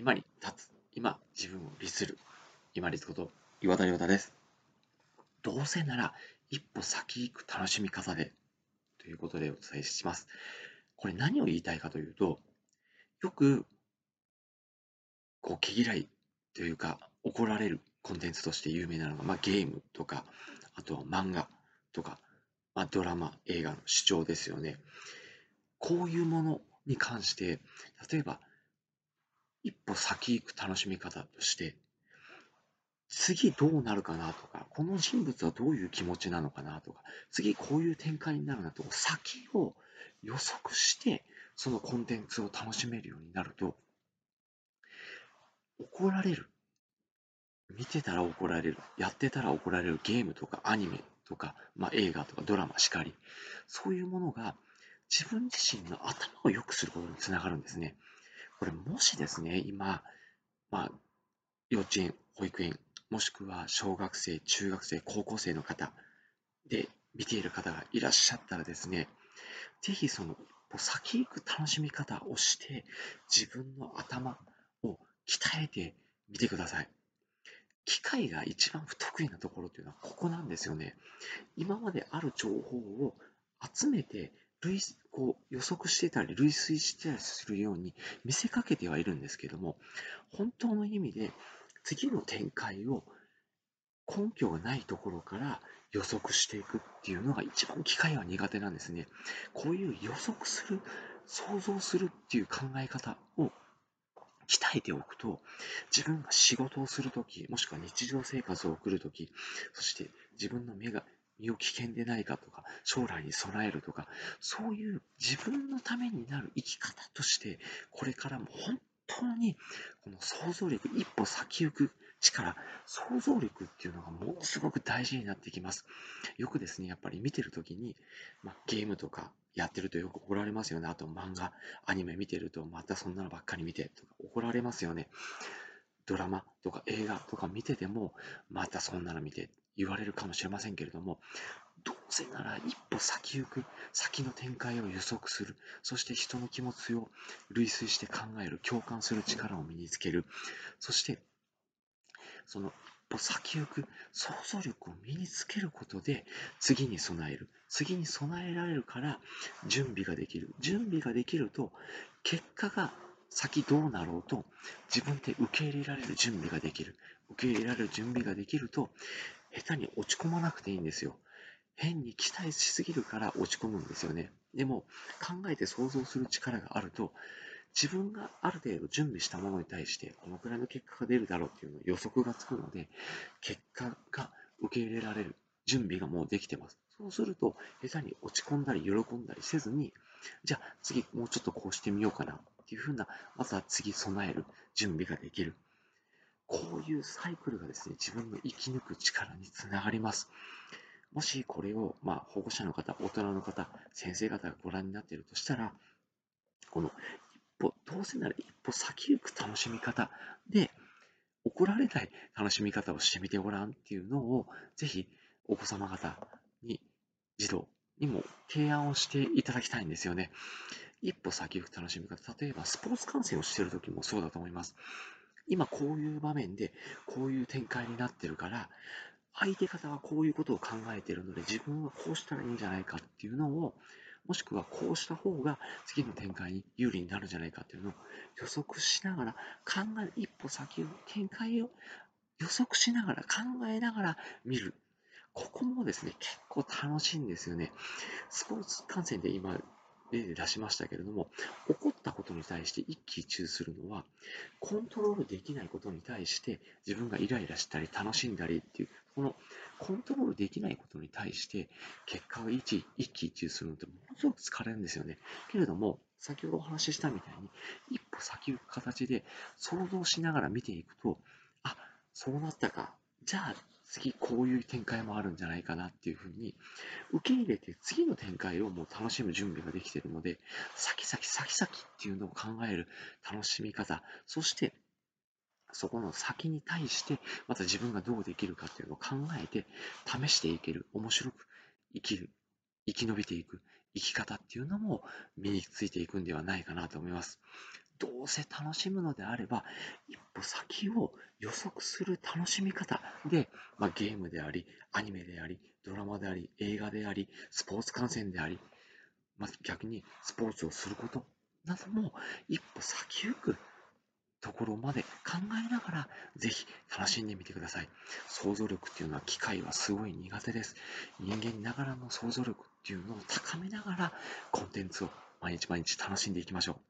今に立つ、今自分を律する、今立こと岩田亮太です。どうせなら一歩先行く楽しみ方でということでお伝えします。これ何を言いたいかというと、よくこう毛嫌いというか怒られるコンテンツとして有名なのが、まあ、ゲームとか、あとは漫画とか、まあ、ドラマ、映画の主張ですよね。こういうものに関して、例えば一歩先行く楽しみ方として、次どうなるかなとか、この人物はどういう気持ちなのかなとか、次こういう展開になるなとか、先を予測して、そのコンテンツを楽しめるようになると、怒られる。見てたら怒られる。やってたら怒られるゲームとかアニメとか、まあ、映画とかドラマしかり、そういうものが自分自身の頭を良くすることにつながるんですね。これもしですね、今、まあ、幼稚園、保育園、もしくは小学生、中学生、高校生の方で見ている方がいらっしゃったらですね、ぜひその先行く楽しみ方をして、自分の頭を鍛えてみてください。機械が一番不得意なところというのはここなんですよね。今まである情報を集めて類こう予測してたり類推してたりするように見せかけてはいるんですけども本当の意味で次の展開を根拠がないところから予測していくっていうのが一番機械は苦手なんですね。こういう予測する、想像するっていう考え方を鍛えておくと、自分が仕事をするとき、もしくは日常生活を送るとき、そして自分の目が身を危険でないかとか、将来に備えるとか、そういう自分のためになる生き方として、これからも本当にこの想像力、一歩先行く力、想像力っていうのがものすごく大事になってきます。よくですね、やっぱり見てるときに、まあ、ゲームとかやってるとよく怒られますよね。あと漫画、アニメ見てるとまたそんなのばっかり見てとか怒られますよね。ドラマとか映画とか見てても、またそんなの見て言われるかもしれませんけれども、どうせなら一歩先行く、先の展開を予測する、そして人の気持ちを類推して考える、共感する力を身につける、そしてその一歩先行く想像力を身につけることで次に備える。次に備えられるから準備ができる。準備ができると結果が先どうなろうと自分で受け入れられる準備ができる。受け入れられる準備ができると下手に落ち込まなくていいんですよ。変に期待しすぎるから落ち込むんですよね。でも考えて想像する力があると自分がある程度準備したものに対してこのくらいの結果が出るだろうっていうの予測がつくので結果が受け入れられる準備がもうできてます。そうすると下手に落ち込んだり喜んだりせずにじゃあ次もうちょっとこうしてみようかなていうふうなまずは次備える準備ができる。こういうサイクルがですね、自分の生き抜く力につながります。もしこれを、まあ、保護者の方、大人の方、先生方がご覧になっているとしたら、この一歩、どうせなら一歩先行く楽しみ方で、怒られない楽しみ方をしてみてごらんっていうのを、ぜひお子様方に、児童にも提案をしていただきたいんですよね。一歩先行く楽しみ方。例えば、スポーツ観戦をしている時もそうだと思います。今こういう場面でこういう展開になってるから、相手方はこういうことを考えているので、自分はこうしたらいいんじゃないかっていうのをもしくはこうした方が次の展開に有利になるんじゃないかっていうのを予測しながら考え、一歩先を展開を予測しながら考えながら見る。ここもですね、結構楽しいんですよね。スポーツ観戦で今例で出しましたけれども、起こったことに対して一喜一憂するのは、コントロールできないことに対して自分がイライラしたり楽しんだりっていう、このコントロールできないことに対して結果を一一喜一憂するのってものすごく疲れるんですよね。けれども、先ほどお話ししたみたいに、一歩先行く形で想像しながら見ていくと、あ、そうなったか。じゃあ次こういう展開もあるんじゃないかなっていうふうに受け入れて次の展開をもう楽しむ準備ができているので先々先々っていうのを考える楽しみ方そしてそこの先に対してまた自分がどうできるかっていうのを考えて試していける面白く生きる生き延びていく生き方っていうのも身についていくんではないかなと思います。どうせ楽しむのであれば、一歩先を予測する楽しみ方で、まあ、ゲームであり、アニメであり、ドラマであり、映画であり、スポーツ観戦であり、まあ、逆にスポーツをすることなども一歩先行くところまで考えながら、ぜひ楽しんでみてください。想像力っていうのは機械はすごい苦手です。人間ながらの想像力っていうのを高めながら、コンテンツを毎日毎日楽しんでいきましょう。